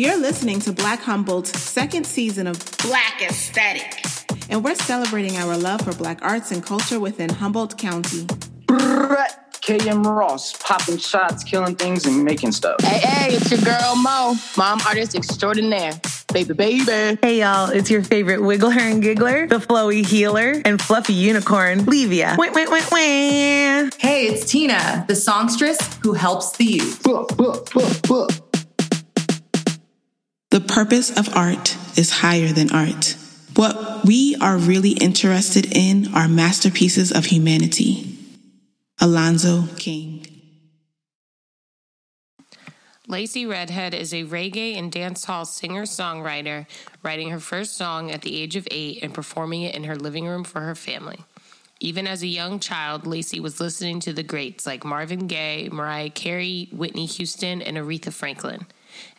You're listening to Black Humboldt's second season of Black Aesthetic, and we're celebrating our love for Black arts and culture within Humboldt County. KM Ross, popping shots, killing things, and making stuff. Hey, hey, it's your girl Mo, mom artist extraordinaire. Baby, baby. Hey, y'all, it's your favorite wiggler and giggler, the flowy healer, and fluffy unicorn, Levia. Wait, wait, wait, wait. Hey, it's Tina, the songstress who helps the youth. The purpose of art is higher than art. What we are really interested in are masterpieces of humanity. Alonzo King. Lacey Redhead is a reggae and dancehall singer songwriter, writing her first song at the age of eight and performing it in her living room for her family. Even as a young child, Lacey was listening to the greats like Marvin Gaye, Mariah Carey, Whitney Houston, and Aretha Franklin.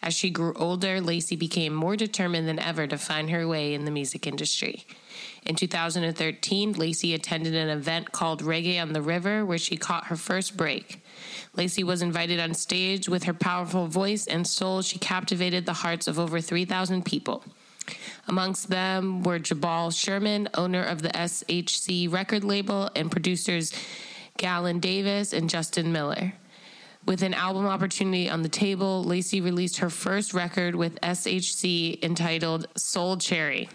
As she grew older, Lacey became more determined than ever to find her way in the music industry. In 2013, Lacey attended an event called Reggae on the River where she caught her first break. Lacey was invited on stage with her powerful voice and soul. She captivated the hearts of over 3,000 people. Amongst them were Jabal Sherman, owner of the SHC record label, and producers Galen Davis and Justin Miller. With an album opportunity on the table, Lacey released her first record with SHC entitled Soul Cherry.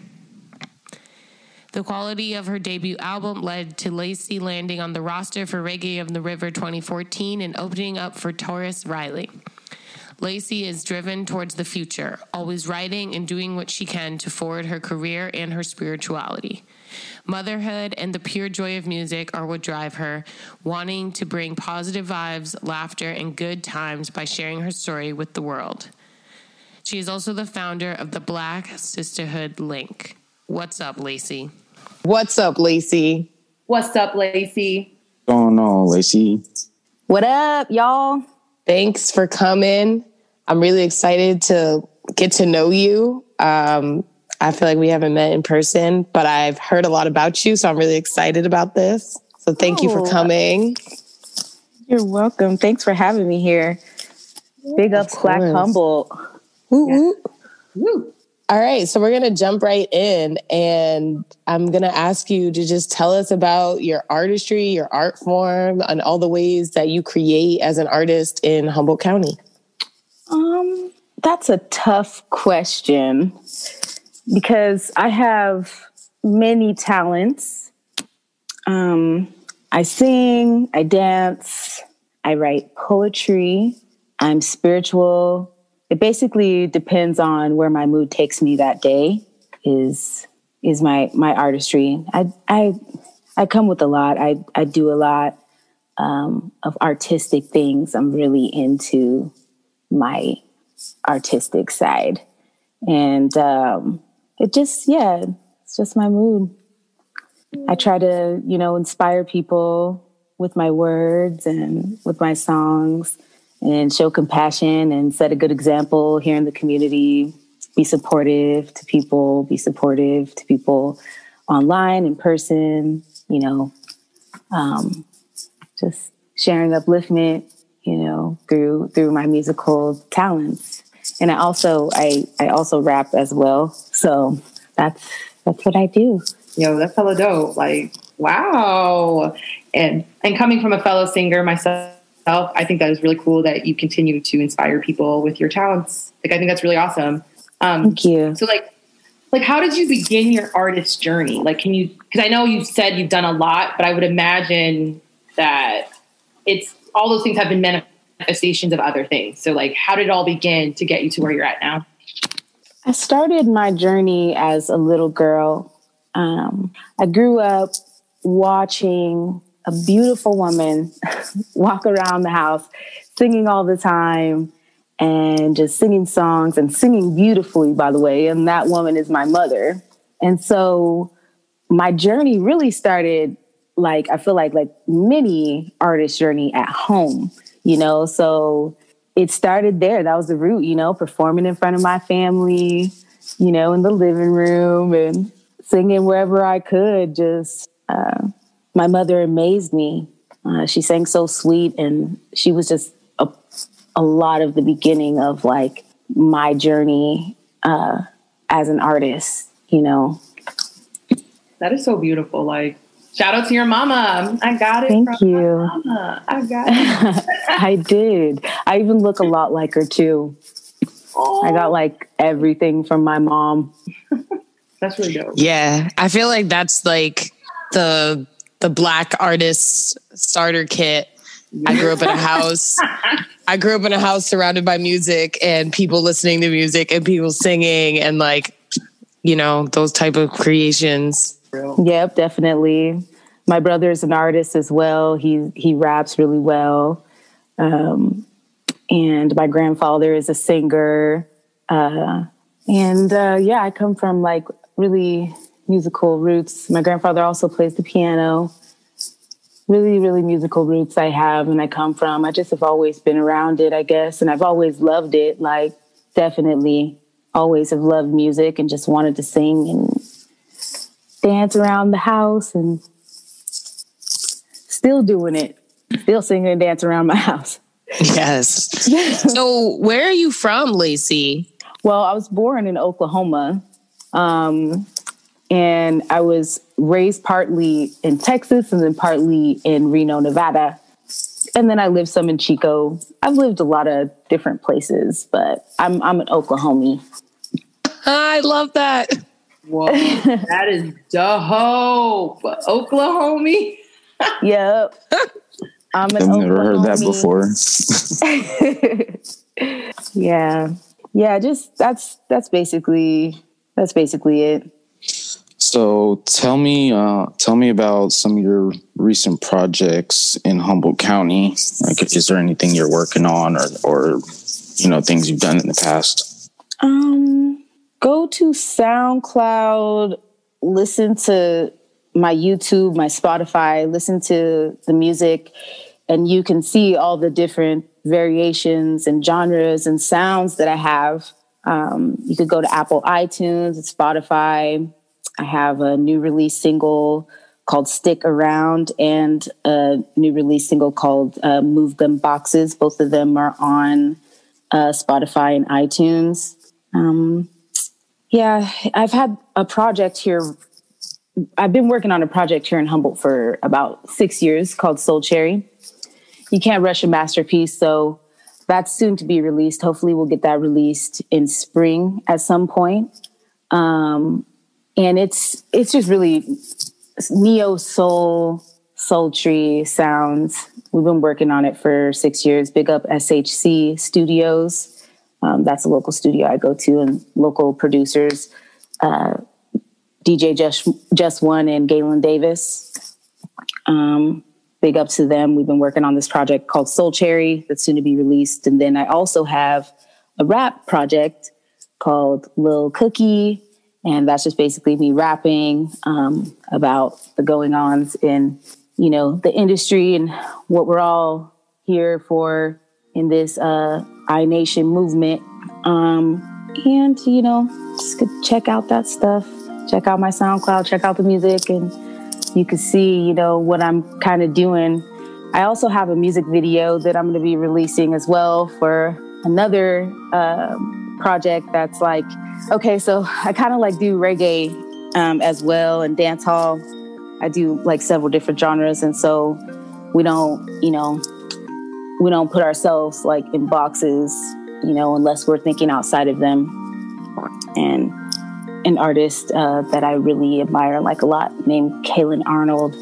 The quality of her debut album led to Lacey landing on the roster for Reggae of the River 2014 and opening up for Tarrus Riley. Lacey is driven towards the future, always writing and doing what she can to forward her career and her spirituality. Motherhood and the pure joy of music are what drive her, wanting to bring positive vibes, laughter, and good times by sharing her story with the world. She is also the founder of the Black Sisterhood Link. What's up, Lacey? What's up, Lacey? What's up, Lacey? What's going on, Lacey? What up, y'all? Thanks for coming. I'm really excited to get to know you. Um, I feel like we haven't met in person, but I've heard a lot about you, so I'm really excited about this. So thank oh, you for oh. coming. You're welcome. Thanks for having me here. Big up Black Humboldt. Woo, yeah. woo. All right, so we're going to jump right in and I'm going to ask you to just tell us about your artistry, your art form, and all the ways that you create as an artist in Humboldt County. Um, that's a tough question because I have many talents. Um, I sing, I dance, I write poetry, I'm spiritual, it basically depends on where my mood takes me that day is is my my artistry. I i i come with a lot. I i do a lot um, of artistic things. I'm really into my artistic side. And um, it just yeah it's just my mood i try to you know inspire people with my words and with my songs and show compassion and set a good example here in the community. Be supportive to people, be supportive to people online, in person, you know, um, just sharing upliftment, you know, through through my musical talents. And I also I I also rap as well. So that's that's what I do. Yo, that's hella dope. Like, wow. And and coming from a fellow singer myself. I think that is really cool that you continue to inspire people with your talents. Like I think that's really awesome. Um, Thank you. So like, like how did you begin your artist journey? Like, can you? Because I know you said you've done a lot, but I would imagine that it's all those things have been manifestations of other things. So like, how did it all begin to get you to where you're at now? I started my journey as a little girl. Um, I grew up watching a beautiful woman walk around the house singing all the time and just singing songs and singing beautifully, by the way. And that woman is my mother. And so my journey really started like, I feel like, like many artists' journey at home, you know? So it started there. That was the root, you know, performing in front of my family, you know, in the living room and singing wherever I could, just, uh, my mother amazed me. Uh, she sang so sweet, and she was just a, a lot of the beginning of like my journey uh, as an artist, you know. That is so beautiful. Like, shout out to your mama. I got it. Thank from my you. mama. I got it. I did. I even look a lot like her too. I got oh. like everything from my mom. That's really dope. Yeah, I feel like that's like the the black artist starter kit. I grew up in a house. I grew up in a house surrounded by music and people listening to music and people singing and like you know those type of creations. Yep, definitely. My brother is an artist as well. He he raps really well. Um, and my grandfather is a singer. Uh, and uh, yeah, I come from like really musical roots. My grandfather also plays the piano. Really, really musical roots I have and I come from. I just have always been around it, I guess, and I've always loved it. Like, definitely, always have loved music and just wanted to sing and dance around the house and still doing it, still singing and dancing around my house. Yes. so where are you from, Lacey? Well, I was born in Oklahoma. Um, and I was raised partly in Texas and then partly in Reno, Nevada. And then I lived some in Chico. I've lived a lot of different places, but I'm I'm an Oklahomie. I love that. Whoa, that is dope. Oklahoma. Yep. I'm an I've never heard that before. yeah. Yeah, just that's that's basically that's basically it. So tell me, uh, tell me about some of your recent projects in Humboldt County. Like, is there anything you're working on, or, or you know, things you've done in the past? Um, go to SoundCloud, listen to my YouTube, my Spotify, listen to the music, and you can see all the different variations and genres and sounds that I have. Um, you could go to Apple iTunes, Spotify. I have a new release single called Stick Around and a new release single called uh, Move Them Boxes. Both of them are on uh, Spotify and iTunes. Um, yeah, I've had a project here. I've been working on a project here in Humboldt for about six years called Soul Cherry. You can't rush a masterpiece, so that's soon to be released. Hopefully, we'll get that released in spring at some point. Um, and it's it's just really neo soul sultry sounds. We've been working on it for six years. Big up SHC Studios. Um, that's a local studio I go to, and local producers, uh, DJ Just Just One and Galen Davis. Um, big up to them. We've been working on this project called Soul Cherry that's soon to be released, and then I also have a rap project called Lil Cookie, and that's just basically me rapping um, about the going ons in you know the industry and what we're all here for in this uh, I Nation movement. Um, and you know, just check out that stuff. Check out my SoundCloud. Check out the music, and you can see you know what I'm kind of doing. I also have a music video that I'm going to be releasing as well for another uh, project that's like okay. So I kind of like do reggae um, as well and dance hall. I do like several different genres, and so we don't you know we don't put ourselves like in boxes, you know, unless we're thinking outside of them. And an artist uh, that I really admire, like a lot, named Kaylin Arnold,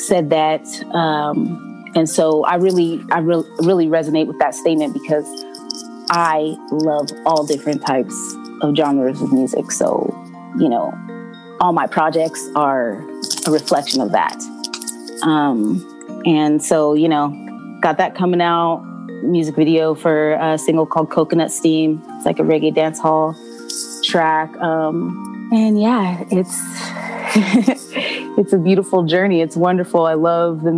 said that. Um, and so I really, I re- really resonate with that statement because I love all different types of genres of music. So, you know, all my projects are a reflection of that. Um, and so, you know, got that coming out. Music video for a single called Coconut Steam. It's like a reggae dance hall track. Um, and yeah, it's it's a beautiful journey. It's wonderful. I love the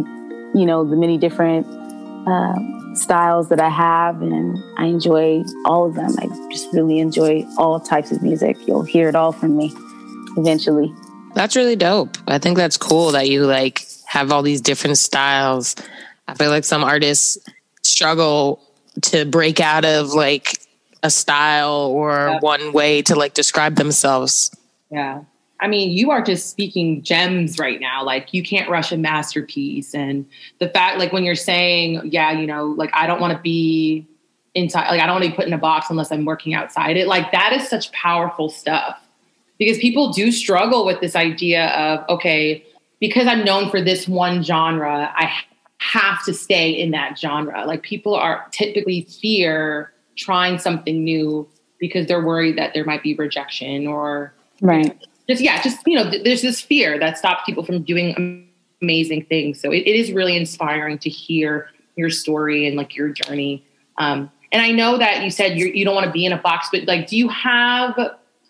you know the many different uh, styles that I have, and I enjoy all of them. I just really enjoy all types of music. You'll hear it all from me eventually. That's really dope. I think that's cool that you like have all these different styles. I feel like some artists struggle to break out of like a style or one way to like describe themselves. Yeah. I mean, you are just speaking gems right now. Like you can't rush a masterpiece. And the fact, like when you're saying, yeah, you know, like I don't want to be inside, like I don't want to be put in a box unless I'm working outside it. Like that is such powerful stuff because people do struggle with this idea of, okay, because I'm known for this one genre, I have to stay in that genre. Like people are typically fear trying something new because they're worried that there might be rejection or right. Just yeah just you know th- there's this fear that stops people from doing amazing things. So it, it is really inspiring to hear your story and like your journey. Um, and i know that you said you're, you do not want to be in a box but like do you have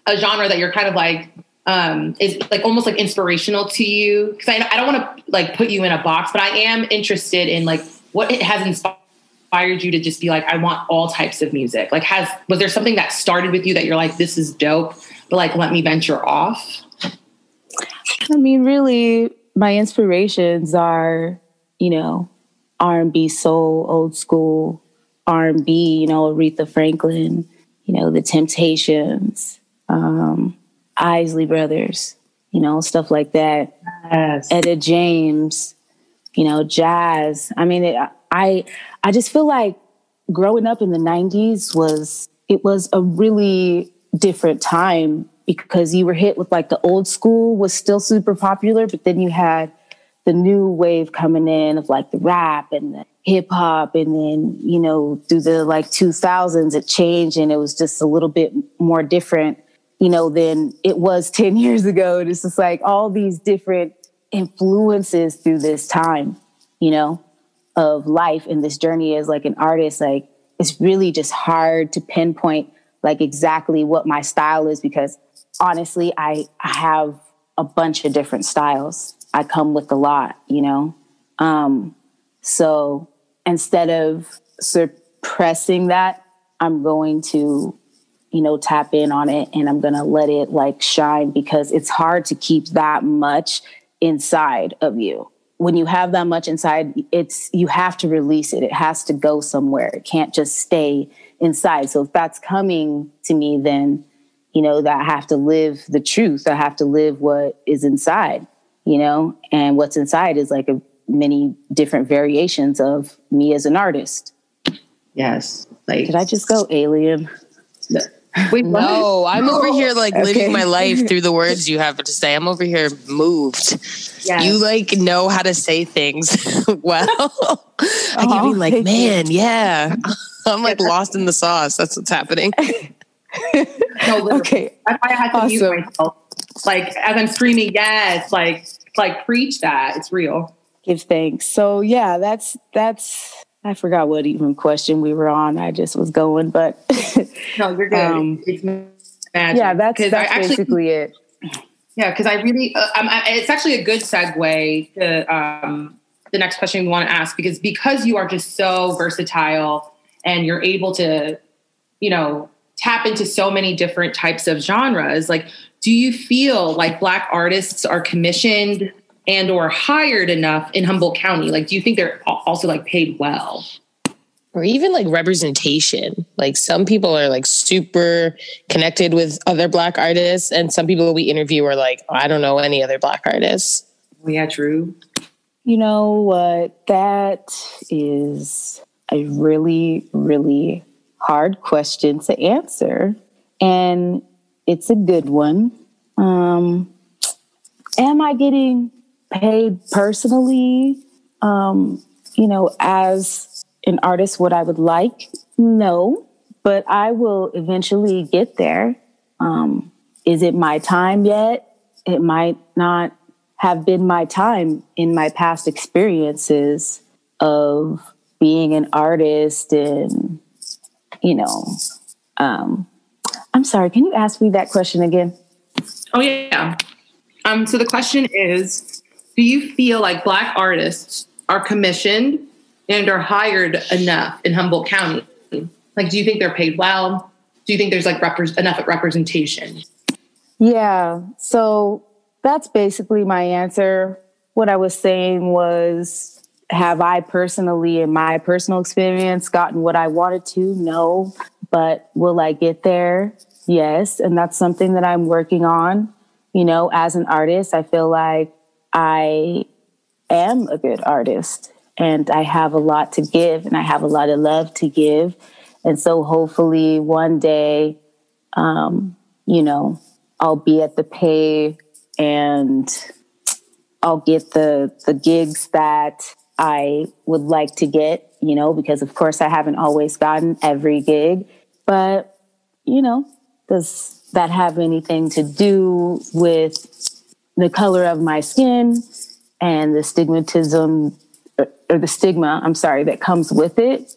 a genre that you're kind of like um, is like almost like inspirational to you because I, I don't want to like put you in a box but i am interested in like what it has inspired you to just be like i want all types of music like has was there something that started with you that you're like this is dope but like let me venture off? I mean, really, my inspirations are, you know, R and B, soul, old school R and B. You know, Aretha Franklin. You know, The Temptations, um, Isley Brothers. You know, stuff like that. Yes. Etta James. You know, jazz. I mean, it, I I just feel like growing up in the '90s was it was a really different time because you were hit with like the old school was still super popular, but then you had the new wave coming in of like the rap and the hip hop. And then, you know, through the like 2000s, it changed and it was just a little bit more different, you know, than it was 10 years ago. And it's just like all these different influences through this time, you know, of life and this journey as like an artist. Like it's really just hard to pinpoint like exactly what my style is because honestly, I, I have a bunch of different styles. I come with a lot, you know? Um, so instead of suppressing that, I'm going to, you know, tap in on it and I'm going to let it like shine because it's hard to keep that much inside of you. When you have that much inside, it's you have to release it. It has to go somewhere. It can't just stay inside. So if that's coming to me, then, you know, that I have to live the truth. I have to live what is inside, you know, and what's inside is like a many different variations of me as an artist. Yes. Like, did I just go alien? No. Wait, no, I'm over here like okay. living my life through the words you have to say. I'm over here moved. Yes. You like know how to say things well. I can be like, uh-huh. man, yeah. I'm like lost in the sauce. That's what's happening. no, okay. That's why I had to awesome. mute myself. Like as I'm screaming, yes, like like preach that. It's real. Give thanks. So yeah, that's that's I forgot what even question we were on. I just was going, but no, you're good. Um, yeah, that's that's actually, basically it. Yeah, because I really, uh, I, it's actually a good segue to um, the next question we want to ask because because you are just so versatile and you're able to, you know, tap into so many different types of genres. Like, do you feel like Black artists are commissioned and or hired enough in Humboldt County? Like, do you think they're also like paid well? Or even like representation. Like some people are like super connected with other black artists, and some people we interview are like, oh, I don't know any other black artists. Yeah, true. You know what? That is a really, really hard question to answer. And it's a good one. Um, am I getting paid personally, um, you know, as an artist, what I would like? No, but I will eventually get there. Um, is it my time yet? It might not have been my time in my past experiences of being an artist and you know um i'm sorry can you ask me that question again oh yeah um so the question is do you feel like black artists are commissioned and are hired enough in humboldt county like do you think they're paid well do you think there's like rep- enough representation yeah so that's basically my answer what i was saying was have I personally, in my personal experience, gotten what I wanted to? No. but will I get there? Yes. And that's something that I'm working on. You know, as an artist, I feel like I am a good artist and I have a lot to give and I have a lot of love to give. And so hopefully one day, um, you know, I'll be at the pay and I'll get the the gigs that I would like to get, you know, because of course I haven't always gotten every gig, but you know, does that have anything to do with the color of my skin and the stigmatism or the stigma, I'm sorry, that comes with it?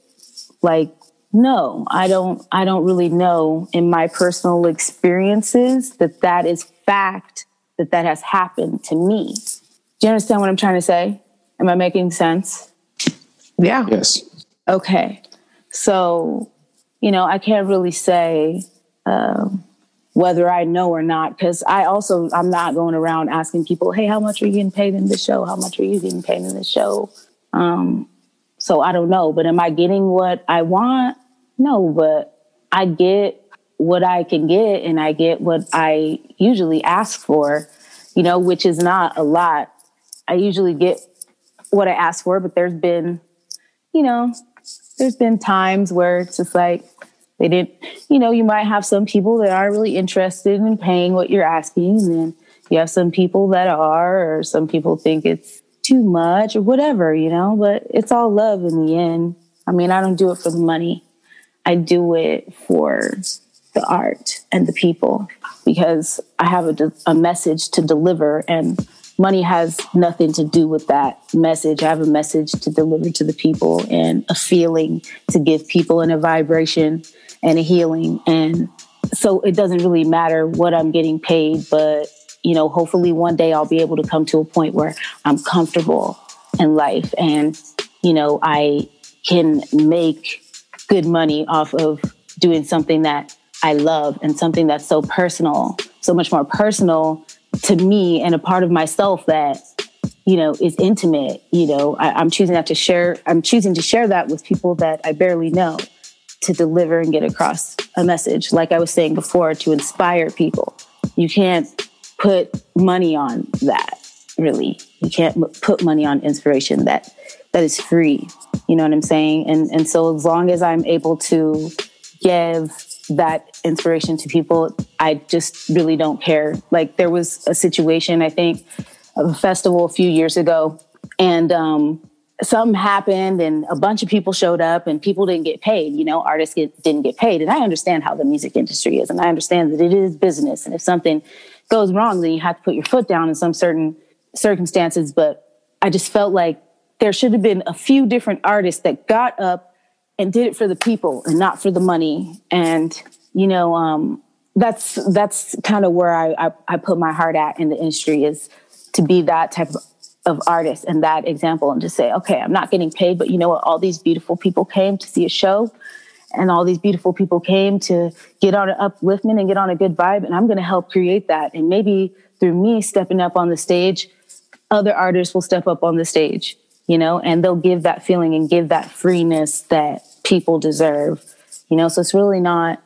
Like no, I don't I don't really know in my personal experiences that that is fact that that has happened to me. Do you understand what I'm trying to say? Am I making sense? Yeah. Yes. Okay. So, you know, I can't really say um, whether I know or not because I also I'm not going around asking people, "Hey, how much are you getting paid in this show? How much are you getting paid in this show?" Um, so I don't know, but am I getting what I want? No, but I get what I can get, and I get what I usually ask for. You know, which is not a lot. I usually get what I ask for, but there's been, you know, there's been times where it's just like they didn't, you know, you might have some people that aren't really interested in paying what you're asking, and then you have some people that are, or some people think it's too much or whatever, you know, but it's all love in the end. I mean, I don't do it for the money. I do it for the art and the people because I have a, a message to deliver and money has nothing to do with that message. I have a message to deliver to the people and a feeling to give people and a vibration and a healing. And so it doesn't really matter what I'm getting paid, but you know, hopefully one day I'll be able to come to a point where I'm comfortable in life and, you know, I can make good money off of doing something that I love and something that's so personal, so much more personal to me and a part of myself that you know is intimate you know I, am choosing not to share i'm choosing to share that with people that i barely know to deliver and get across a message like i was saying before to inspire people. You can't put money on that really. You can't put money on inspiration that that is free. You know what i'm saying? And and so as long as i'm able to give that inspiration to people, I just really don't care. Like there was a situation, I think, of a festival a few years ago, and um, something happened, and a bunch of people showed up, and people didn't get paid. You know, artists get, didn't get paid, and I understand how the music industry is, and I understand that it is business, and if something goes wrong, then you have to put your foot down in some certain circumstances. But I just felt like there should have been a few different artists that got up and did it for the people and not for the money. And you know, um, that's that's kind of where I, I, I put my heart at in the industry is to be that type of, of artists and that example, and to say, okay, I'm not getting paid, but you know what? All these beautiful people came to see a show. And all these beautiful people came to get on an upliftment and get on a good vibe. And I'm going to help create that. And maybe through me stepping up on the stage, other artists will step up on the stage you know, and they'll give that feeling and give that freeness that people deserve, you know. So it's really not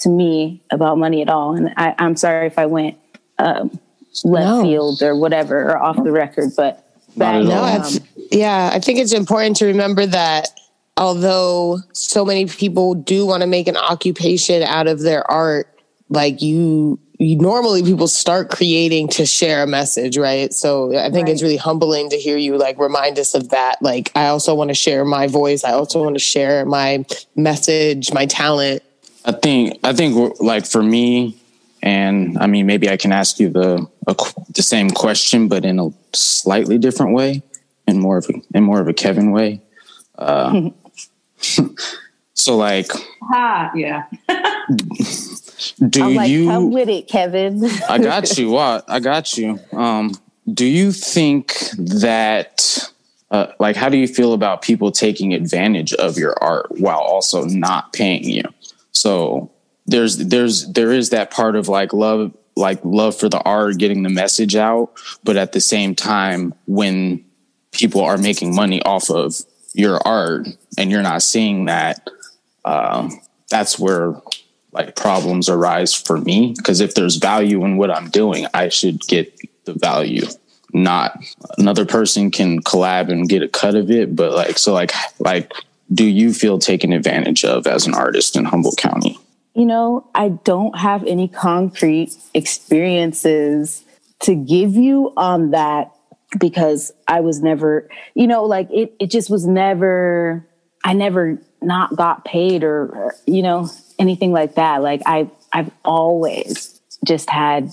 to me about money at all. And I, am sorry if I went um, left no. field or whatever or off the record, but that, no, um, yeah, I think it's important to remember that although so many people do want to make an occupation out of their art, like you normally people start creating to share a message, right? So I think right. it's really humbling to hear you like remind us of that. Like, I also want to share my voice. I also want to share my message, my talent. I think, I think like for me, and I mean, maybe I can ask you the, a, the same question, but in a slightly different way and more of a, in more of a Kevin way. Uh, so like, ah, yeah. Do I'm like, you come with it, Kevin? I got you. What? I got you. Um, do you think that uh, like how do you feel about people taking advantage of your art while also not paying you? So there's there's there is that part of like love like love for the art getting the message out but at the same time when people are making money off of your art and you're not seeing that um, that's where like problems arise for me because if there's value in what I'm doing, I should get the value. Not another person can collab and get a cut of it, but like so like like do you feel taken advantage of as an artist in Humboldt County? You know, I don't have any concrete experiences to give you on that because I was never, you know, like it it just was never I never not got paid or, or you know, anything like that. Like I I've always just had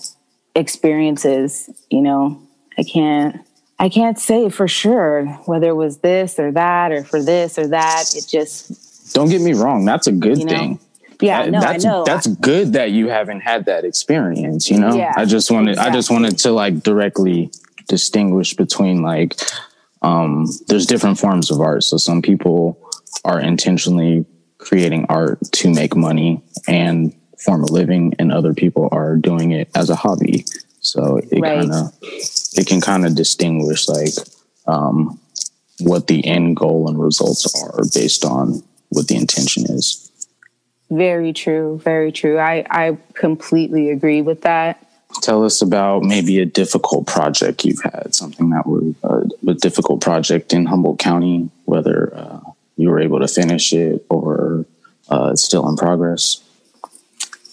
experiences, you know. I can't I can't say for sure whether it was this or that or for this or that. It just Don't get me wrong, that's a good you know, thing. Yeah, no, that's, I know. That's good that you haven't had that experience, you know? Yeah, I just wanted exactly. I just wanted to like directly distinguish between like um there's different forms of art. So some people are intentionally creating art to make money and form a living and other people are doing it as a hobby so it right. kind of it can kind of distinguish like um, what the end goal and results are based on what the intention is very true very true i i completely agree with that tell us about maybe a difficult project you've had something that was uh, a difficult project in humboldt county whether uh, you were able to finish it or uh, it's still in progress?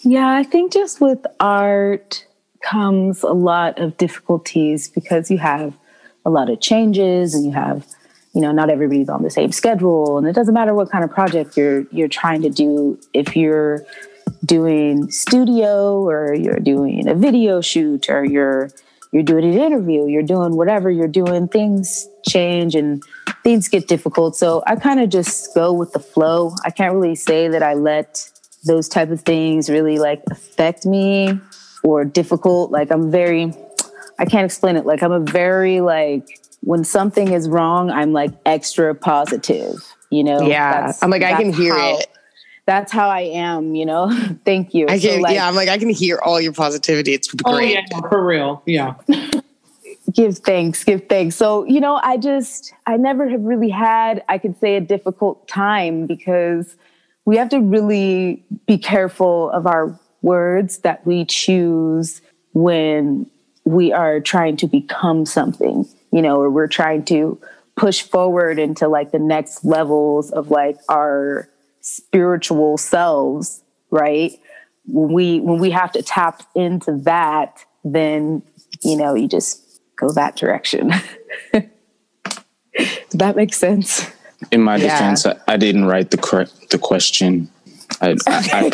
Yeah, I think just with art comes a lot of difficulties because you have a lot of changes and you have you know not everybody's on the same schedule and it doesn't matter what kind of project you're you're trying to do if you're doing studio or you're doing a video shoot or you're you're doing an interview, you're doing whatever you're doing, things change and things get difficult. So I kind of just go with the flow. I can't really say that I let those type of things really like affect me or difficult. Like I'm very, I can't explain it. Like I'm a very like, when something is wrong, I'm like extra positive, you know? Yeah. I'm like, I can hear how, it that's how I am, you know. Thank you. I can, so like, yeah, I'm like, I can hear all your positivity. It's great. Oh, yeah, for real. Yeah. give thanks, give thanks. So, you know, I just, I never have really had, I could say, a difficult time because we have to really be careful of our words that we choose when we are trying to become something, you know, or we're trying to push forward into like the next levels of like our spiritual selves, right? When we when we have to tap into that, then you know, you just go that direction. Does that make sense? In my yeah. defense, I, I, didn't write the correct the question. I, I,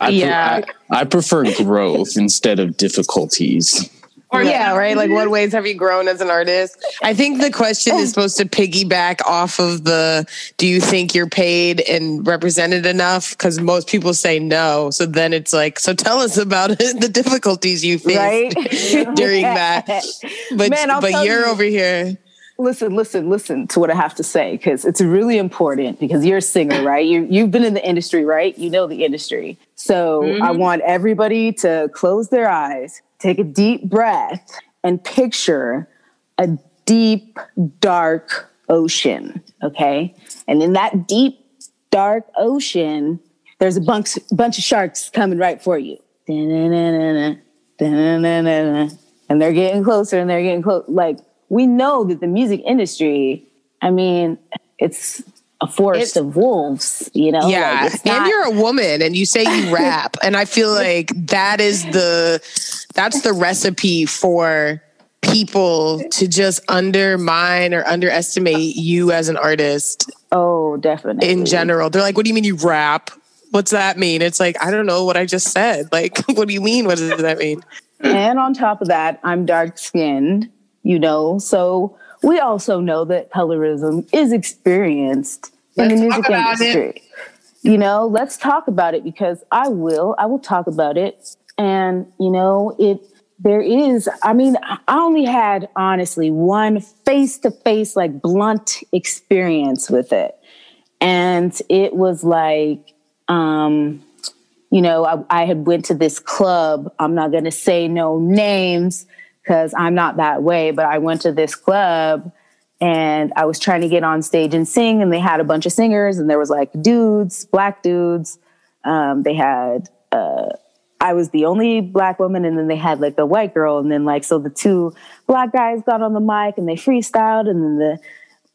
I, yeah. I, prefer growth instead of difficulties. Or yeah, right. Like, what ways have you grown as an artist? I think the question is supposed to piggyback off of the do you think you're paid and represented enough? Because most people say no. So then it's like, so tell us about it, the difficulties you faced right? during that. But, Man, but you're you. over here. Listen, listen, listen to what I have to say because it's really important because you're a singer, right? You, you've been in the industry, right? You know the industry. So mm-hmm. I want everybody to close their eyes take a deep breath and picture a deep, dark ocean. Okay. And in that deep, dark ocean, there's a bunch, bunch of sharks coming right for you. And they're getting closer and they're getting close. Like, we know that the music industry, I mean, it's a forest of wolves, you know? Yeah. Like not- and you're a woman and you say you rap. and I feel like that is the that's the recipe for people to just undermine or underestimate you as an artist. Oh, definitely. In general. They're like, what do you mean you rap? What's that mean? It's like, I don't know what I just said. Like, what do you mean? What does that mean? And on top of that, I'm dark skinned, you know, so we also know that colorism is experienced let's in the music industry. It. You know, let's talk about it because I will. I will talk about it. And, you know, it there is, I mean, I only had honestly one face to face, like blunt experience with it. And it was like, um, you know, I, I had went to this club. I'm not going to say no names, because I'm not that way. But I went to this club and I was trying to get on stage and sing, and they had a bunch of singers, and there was like dudes, black dudes, Um, they had uh, I was the only black woman, and then they had like a white girl, and then like so the two black guys got on the mic and they freestyled, and then the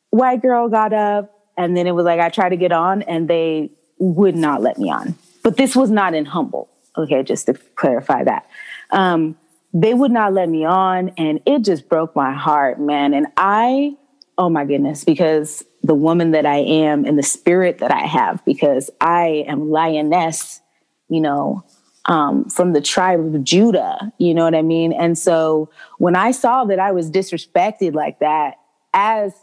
white girl got up, and then it was like I tried to get on, and they would not let me on. But this was not in Humboldt. Okay, just to clarify that. Um, they would not let me on, and it just broke my heart, man. And I, oh my goodness, because the woman that I am and the spirit that I have, because I am lioness, you know, um, from the tribe of Judah. You know what I mean? And so when I saw that I was disrespected like that as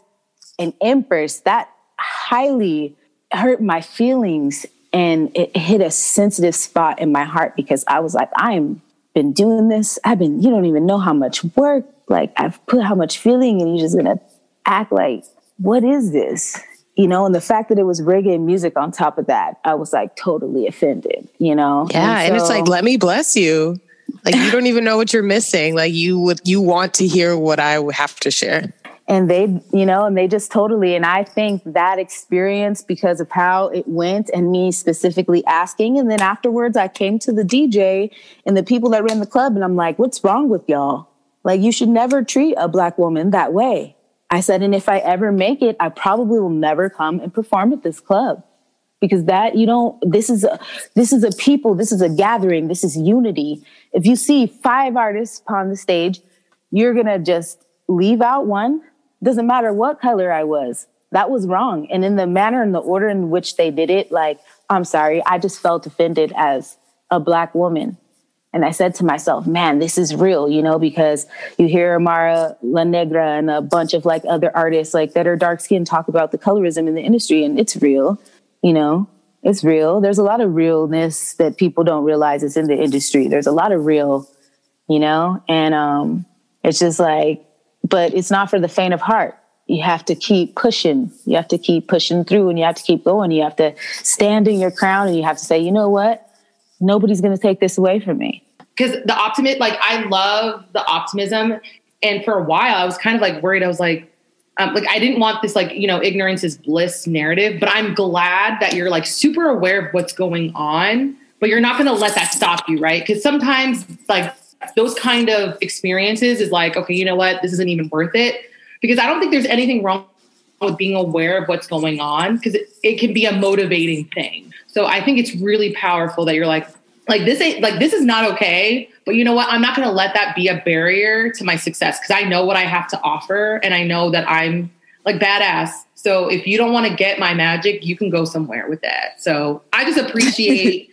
an empress, that highly hurt my feelings and it hit a sensitive spot in my heart because I was like, I'm been doing this. I've been, you don't even know how much work, like I've put how much feeling and you're just gonna act like, what is this? You know, and the fact that it was reggae music on top of that, I was like totally offended, you know? Yeah. And, so, and it's like, let me bless you. Like you don't even know what you're missing. Like you would you want to hear what I have to share and they you know and they just totally and i think that experience because of how it went and me specifically asking. And then afterwards i came to the dj and the people that ran the club and i'm like what's wrong with y'all? Like you should never treat a black woman that way. I said and if i ever make it i probably will never come and perform at this club. Because that you don't this is a this is a people this is a gathering this is unity. If you see five artists upon the stage you're gonna just leave out one doesn't matter what color I was. That was wrong. And in the manner and the order in which they did it, like, I'm sorry, I just felt offended as a black woman. And I said to myself, man, this is real, you know, because you hear Amara La Negra and a bunch of like other artists like that are dark skinned talk about the colorism in the industry, and it's real, you know, it's real. There's a lot of realness that people don't realize is in the industry. There's a lot of real, you know, and um, it's just like but it's not for the faint of heart. You have to keep pushing. You have to keep pushing through and you have to keep going. You have to stand in your crown and you have to say, you know what? Nobody's going to take this away from me. Because the optimism, like, I love the optimism. And for a while, I was kind of like worried. I was like, um, like I didn't want this like you know ignorance is bliss narrative, but I'm glad that you're like super aware of what's going on, but you're not going to let that stop you, right? Because sometimes like those kind of experiences is like, okay, you know what? This isn't even worth it. Because I don't think there's anything wrong with being aware of what's going on because it, it can be a motivating thing. So I think it's really powerful that you're like, like this ain't like this is not okay but you know what i'm not going to let that be a barrier to my success because i know what i have to offer and i know that i'm like badass so if you don't want to get my magic you can go somewhere with that so i just appreciate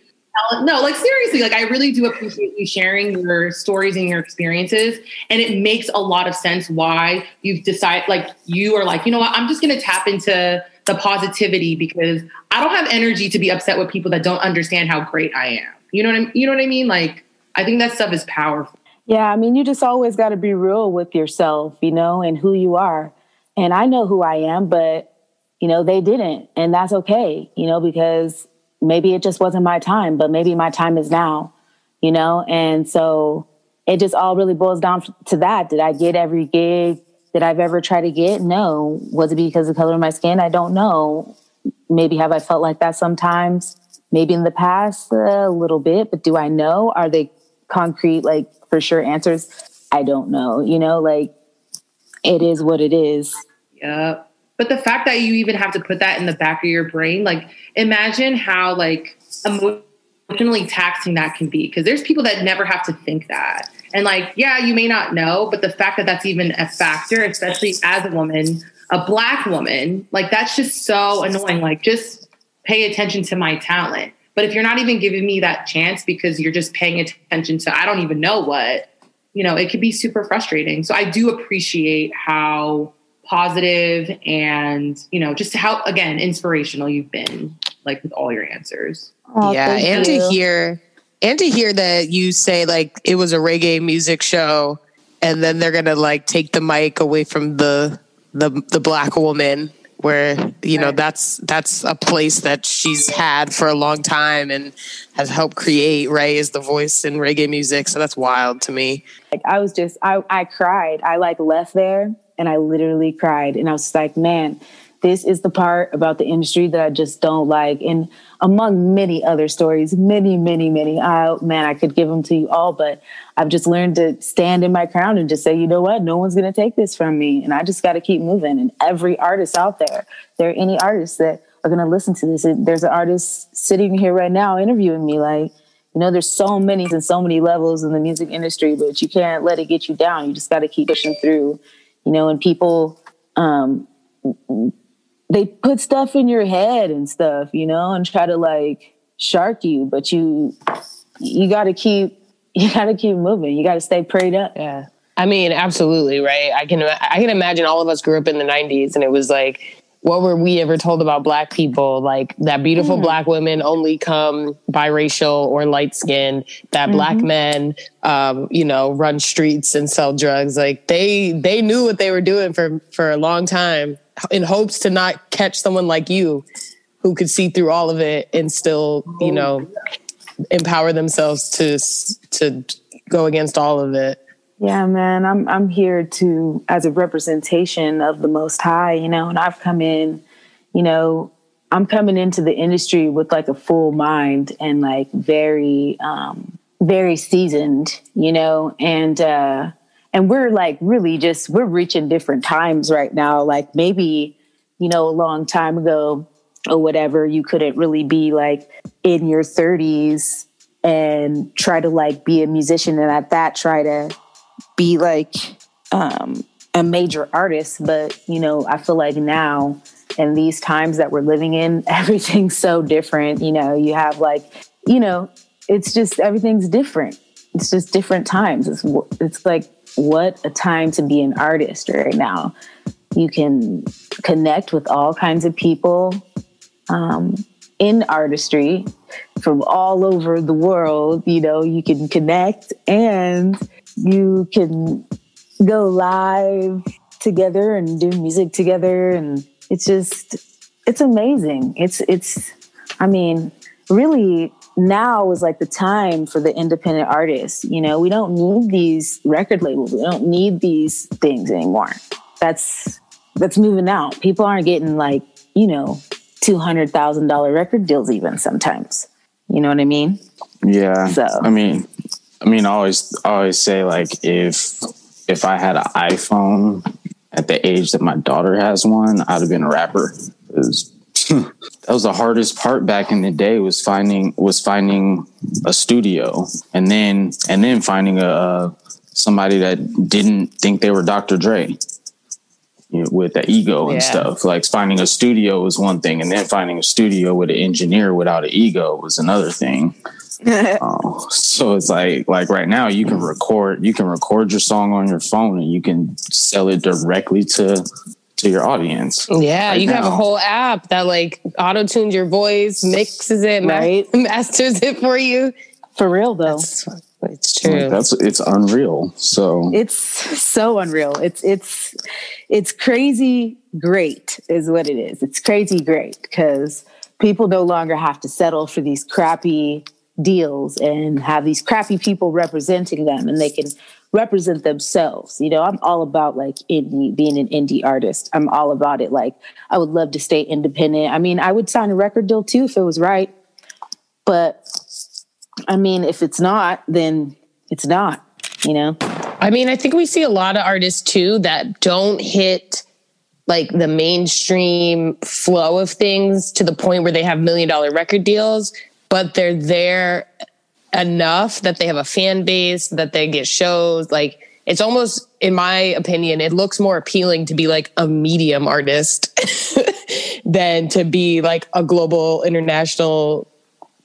no, like seriously, like I really do appreciate you sharing your stories and your experiences. And it makes a lot of sense why you've decided, like, you are like, you know what, I'm just going to tap into the positivity because I don't have energy to be upset with people that don't understand how great I am. You know what I, mean? you know what I mean? Like, I think that stuff is powerful. Yeah, I mean, you just always got to be real with yourself, you know, and who you are. And I know who I am, but you know, they didn't, and that's okay, you know, because maybe it just wasn't my time, but maybe my time is now, you know? And so it just all really boils down to that. Did I get every gig that I've ever tried to get? No. Was it because of the color of my skin? I don't know. Maybe have I felt like that sometimes? Maybe in the past a little bit, but do I know? Are they concrete, like for sure answers? I don't know. You know, like it is what it is. Yeah. But the fact that you even have to put that in the back of your brain, like imagine how like emotionally taxing that can be. Because there's people that never have to think that. And like, yeah, you may not know, but the fact that that's even a factor, especially as a woman, a black woman, like that's just so annoying. Like, just pay attention to my talent. But if you're not even giving me that chance because you're just paying attention to I don't even know what, you know, it could be super frustrating. So I do appreciate how positive and you know just how again inspirational you've been like with all your answers. Oh, yeah and you. to hear and to hear that you say like it was a reggae music show and then they're gonna like take the mic away from the the the black woman where you know that's that's a place that she's had for a long time and has helped create right is the voice in reggae music. So that's wild to me. Like i was just i i cried. I like left there and I literally cried. And I was like, man, this is the part about the industry that I just don't like. And among many other stories, many, many, many, I, man, I could give them to you all, but I've just learned to stand in my crown and just say, you know what, no one's going to take this from me. And I just got to keep moving. And every artist out there, there are any artists that are going to listen to this. There's an artist sitting here right now interviewing me like, you know, there's so many and so many levels in the music industry, but you can't let it get you down. You just got to keep pushing through, you know, and people, um, they put stuff in your head and stuff, you know, and try to like shark you, but you you got to keep you got to keep moving. You got to stay prayed up. Yeah. I mean, absolutely, right? I can I can imagine all of us grew up in the 90s and it was like what were we ever told about black people? Like that beautiful mm. black women only come biracial or light skinned, that mm-hmm. black men, um, you know, run streets and sell drugs. Like they, they knew what they were doing for, for a long time in hopes to not catch someone like you who could see through all of it and still, you know, empower themselves to, to go against all of it. Yeah, man, I'm I'm here to as a representation of the Most High, you know, and I've come in, you know, I'm coming into the industry with like a full mind and like very um very seasoned, you know, and uh and we're like really just we're reaching different times right now. Like maybe, you know, a long time ago or whatever, you couldn't really be like in your 30s and try to like be a musician and at that try to be like um, a major artist, but you know, I feel like now in these times that we're living in, everything's so different. You know, you have like, you know, it's just everything's different. It's just different times. It's it's like what a time to be an artist right now. You can connect with all kinds of people um, in artistry from all over the world. You know, you can connect and you can go live together and do music together and it's just it's amazing. It's it's i mean really now is like the time for the independent artists you know? We don't need these record labels. We don't need these things anymore. That's that's moving out. People aren't getting like you know $200000 record deals even sometimes. You know what i mean? Yeah. So. I mean I mean, I always I always say like if if I had an iPhone at the age that my daughter has one, I'd have been a rapper. Was, that was the hardest part back in the day was finding was finding a studio and then and then finding a somebody that didn't think they were Dr. Dre. You know, with the ego and yeah. stuff. Like finding a studio was one thing, and then finding a studio with an engineer without an ego was another thing. Oh, so it's like like right now you can record you can record your song on your phone and you can sell it directly to to your audience. Yeah, right you can have a whole app that like auto tunes your voice, mixes it, right, masters it for you. For real though. That's, it's true. That's it's unreal. So it's so unreal. It's it's it's crazy great is what it is. It's crazy great because people no longer have to settle for these crappy deals and have these crappy people representing them and they can represent themselves. You know, I'm all about like indie, being an indie artist. I'm all about it. Like, I would love to stay independent. I mean, I would sign a record deal too if it was right. But I mean, if it's not, then it's not, you know? I mean, I think we see a lot of artists too that don't hit like the mainstream flow of things to the point where they have million dollar record deals but they're there enough that they have a fan base, that they get shows. Like it's almost, in my opinion, it looks more appealing to be like a medium artist than to be like a global international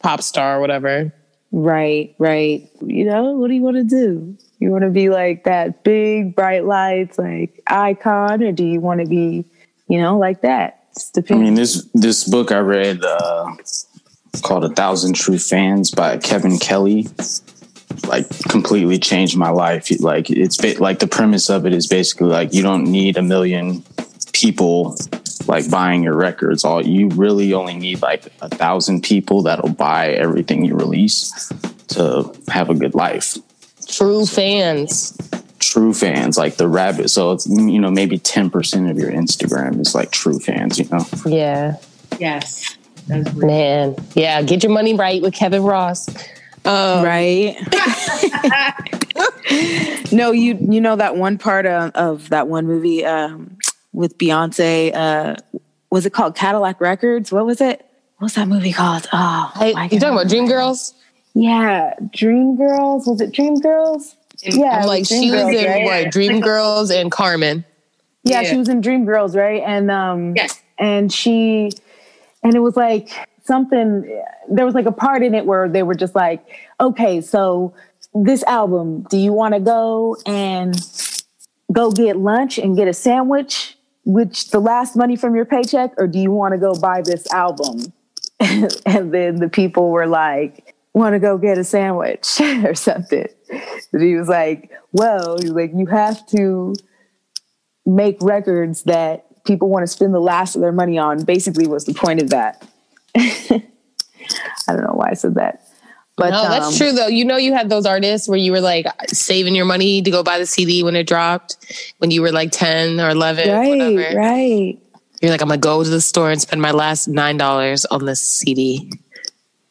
pop star or whatever. Right, right. You know, what do you want to do? You want to be like that big bright lights, like icon, or do you want to be, you know, like that? I mean, this this book I read uh, called A Thousand True Fans by Kevin Kelly. Like completely changed my life. Like it's like the premise of it is basically like you don't need a million people like buying your records. All you really only need like a thousand people that'll buy everything you release to have a good life. True fans. True true fans, like the rabbit. So it's you know maybe ten percent of your Instagram is like true fans. You know. Yeah. Yes. Man, yeah. Get your money right with Kevin Ross. Um, right. no, you you know that one part of, of that one movie um, with Beyonce. Uh, was it called Cadillac Records? What was it? What's that movie called? Oh, hey, you talking about Dream Girls? Yeah, Dream Girls. Was it Dream Girls? Yeah, I'm like she was in right? what Dream Girls and Carmen. Yeah, yeah, she was in Dream Girls, right? And um, yes, and she, and it was like something. There was like a part in it where they were just like, okay, so this album, do you want to go and go get lunch and get a sandwich, which the last money from your paycheck, or do you want to go buy this album? and then the people were like, want to go get a sandwich or something. And he was like, well, he's like, you have to make records that people want to spend the last of their money on. Basically, was the point of that. I don't know why I said that. But no, that's um, true though. You know, you had those artists where you were like saving your money to go buy the CD when it dropped, when you were like ten or eleven, right? Whatever. Right. You're like, I'm gonna go to the store and spend my last nine dollars on this CD.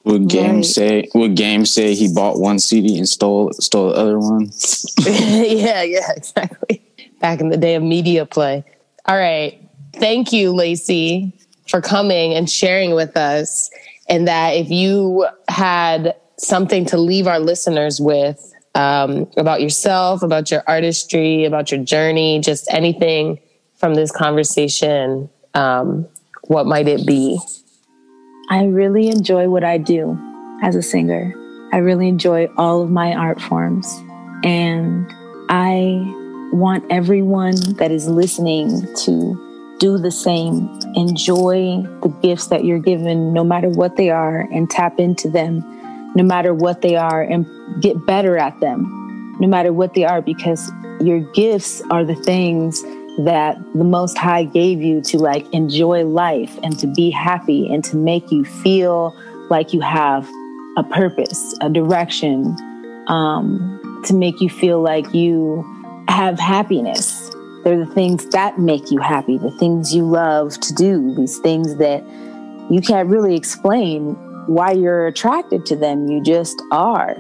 Would Game right. say? Would Game say he bought one CD and stole stole the other one? yeah, yeah, exactly. Back in the day of media play. All right, thank you, Lacey, for coming and sharing with us. And that if you had something to leave our listeners with um, about yourself, about your artistry, about your journey, just anything from this conversation, um, what might it be? I really enjoy what I do as a singer. I really enjoy all of my art forms. And I want everyone that is listening to do the same. Enjoy the gifts that you're given, no matter what they are, and tap into them no matter what they are and get better at them, no matter what they are, because your gifts are the things that the Most High gave you to like enjoy life and to be happy and to make you feel like you have a purpose, a direction, um, to make you feel like you have happiness. They're the things that make you happy, the things you love to do, these things that you can't really explain why you're attracted to them. You just are.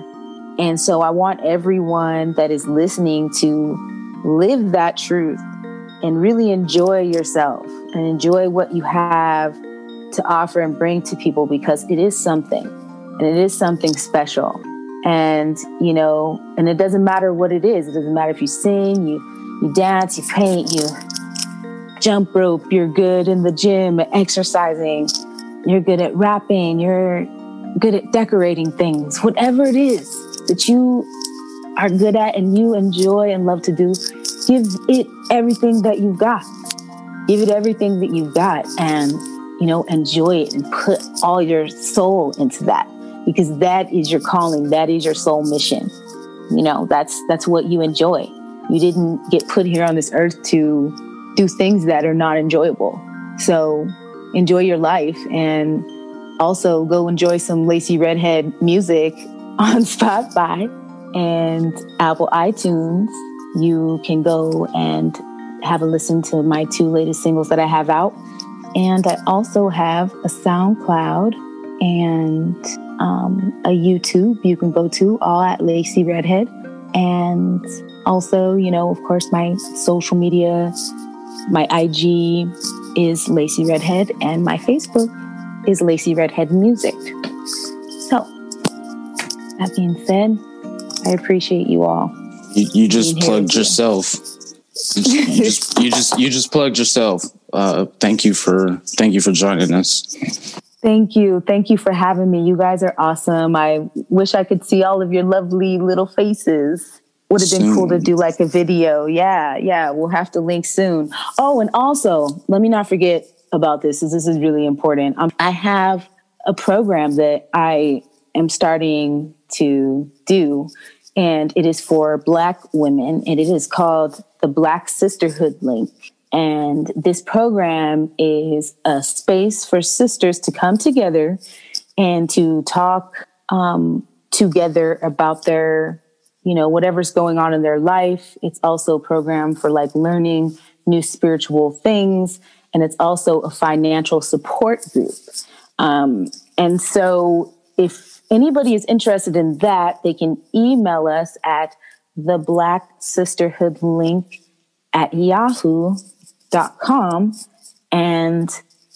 And so I want everyone that is listening to live that truth and really enjoy yourself and enjoy what you have to offer and bring to people because it is something and it is something special. And, you know, and it doesn't matter what it is. It doesn't matter if you sing, you, you dance, you paint, you jump rope, you're good in the gym, exercising you're good at rapping, you're good at decorating things, whatever it is that you are good at and you enjoy and love to do, give it everything that you've got. Give it everything that you've got and, you know, enjoy it and put all your soul into that because that is your calling, that is your soul mission. You know, that's that's what you enjoy. You didn't get put here on this earth to do things that are not enjoyable. So enjoy your life and also go enjoy some Lacey Redhead music on Spotify and Apple iTunes. You can go and have a listen to my two latest singles that I have out. And I also have a SoundCloud and um, a YouTube you can go to, all at Lacey Redhead. And also, you know, of course, my social media, my IG is Lacey Redhead, and my Facebook is Lacey Redhead Music. So, that being said, I appreciate you all. You, you just plugged yourself. You, you just you just you just plugged yourself. Uh, thank you for thank you for joining us. Thank you. Thank you for having me. You guys are awesome. I wish I could see all of your lovely little faces would have been cool to do like a video. Yeah, yeah. We'll have to link soon. Oh, and also, let me not forget about this, because this is really important. Um, I have a program that I am starting to do, and it is for Black women, and it is called the Black Sisterhood Link. And this program is a space for sisters to come together and to talk um, together about their you know, whatever's going on in their life. It's also a program for like learning new spiritual things. And it's also a financial support group. Um, and so if anybody is interested in that, they can email us at the Black Sisterhood link at yahoo.com and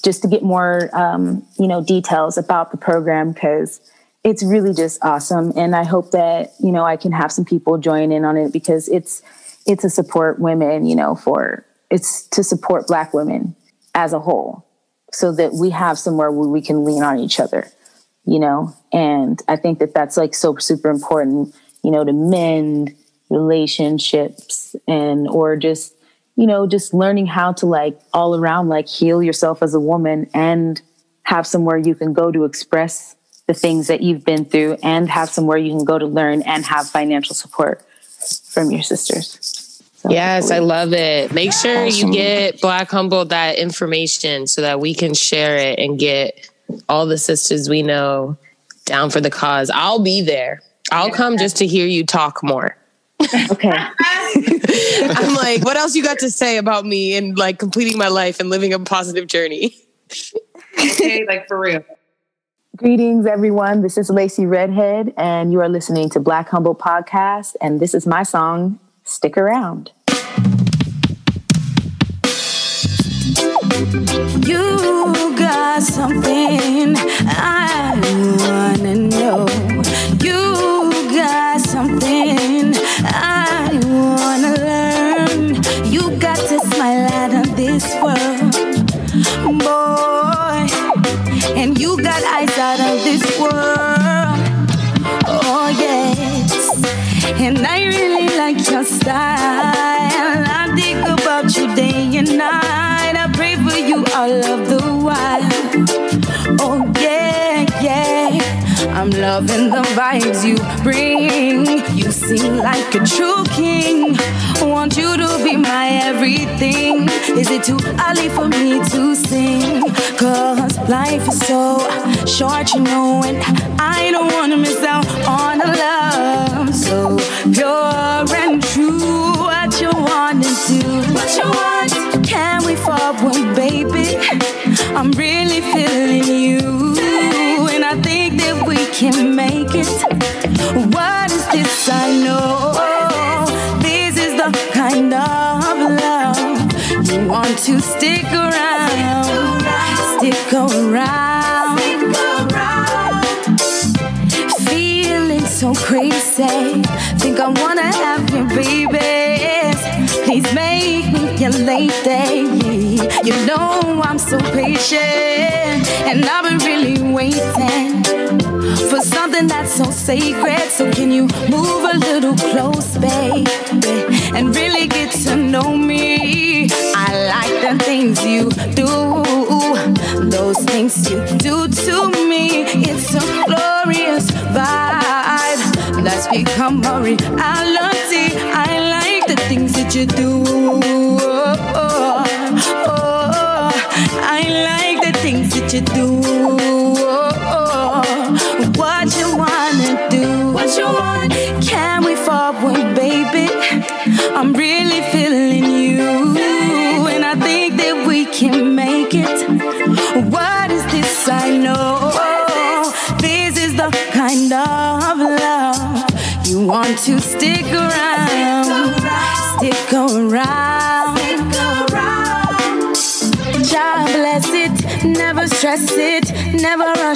just to get more um, you know details about the program because it's really just awesome. And i hope that you know i can have some people join in on it because it's it's to support women you know for it's to support black women as a whole so that we have somewhere where we can lean on each other you know? And i think that that's like so super important you know to mend relationships and or just you know just learning how to like all around like heal yourself as a woman and have somewhere you can go to express the things that you've been through and have somewhere you can go to learn and have financial support from your sisters. So yes. I love it. Make sure awesome. you get Black Humboldt that information so that we can share it and get all the sisters we know down for the cause. I'll be there. I'll come just to hear you talk more. Okay. I'm like, what else you got to say about me and like completing my life and living a positive journey? okay, like for real. Greetings, everyone. This is Lacey Redhead, and you are listening to Black Humboldt Podcast. And this is my song, Stick Around. You got something I wanna know. You got something I wanna learn. You got to smile out of this world, boy and you got eyes out of this world. Oh, yes. And I really like your style. I think about you day and night. I pray for you all of the while. Oh, yeah, yeah. I'm loving the vibes you bring. You seem like a true king. I want you to be my everything. Is it too early for me to sing? Cause life is so short, you know, and I don't wanna miss out on a love so pure and true. What you wanna do? What you want? Can we forward, baby? I'm really feeling you I think that we can make it. What is this I know? This is the kind of love you want to stick around. Stick around. Feeling so crazy. Think I wanna have you, baby. Please make me your lady. You know I'm so patient, and I've been really waiting for something that's so sacred. So can you move a little close, baby, and really get to know me? I like the things you do, those things you do to me. It's a glorious vibe that's become a reality. That you do. Oh, oh, oh. I like the things that you do. What you wanna do? What you want? Can we forward, baby? I'm really feeling you, and I think that we can make it. What is this I know? This is the kind of love you want to stick around, stick around. God bless it, never stress it, never or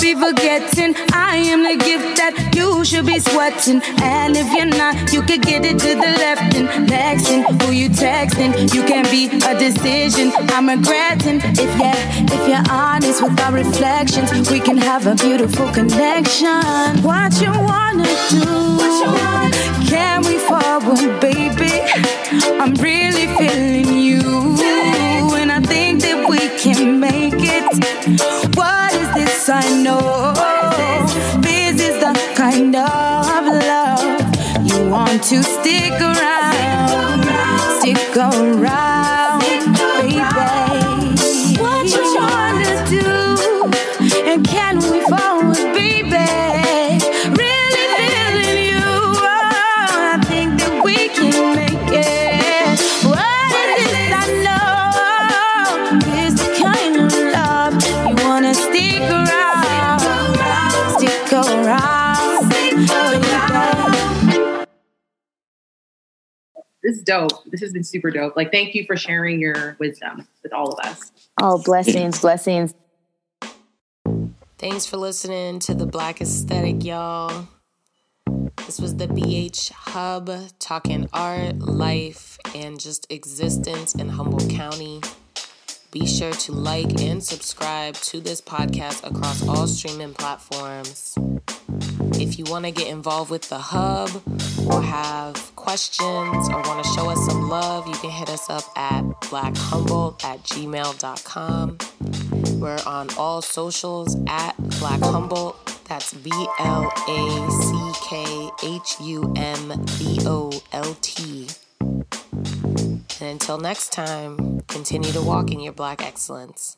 be forgetting. I am the gift that you should be sweating. And if you're not, you could get it to the left and next. And who you texting, you can be a decision. I'm regretting if yeah, if you're honest with our reflections, we can have a beautiful connection. What you wanna do? Can we forward, baby? I'm really feeling you can make it. What is this I know? This is the kind of love you want to stick around. Stick around, dope. This has been super dope. Like, thank you for sharing your wisdom with all of us. Oh, blessings, blessings. Thanks for listening to the Black Aesthetic, y'all. This was the BH Hub talking art, life, and just existence in Humboldt County. Be sure to like and subscribe to this podcast across all streaming platforms. If you want to get involved with the hub or have questions or want to show us some love, you can hit us up at blackhumboldt at gmail.com. We're on all socials at Black Humboldt. That's B L A C K H U M B O L T. And until next time, continue to walk in your Black excellence.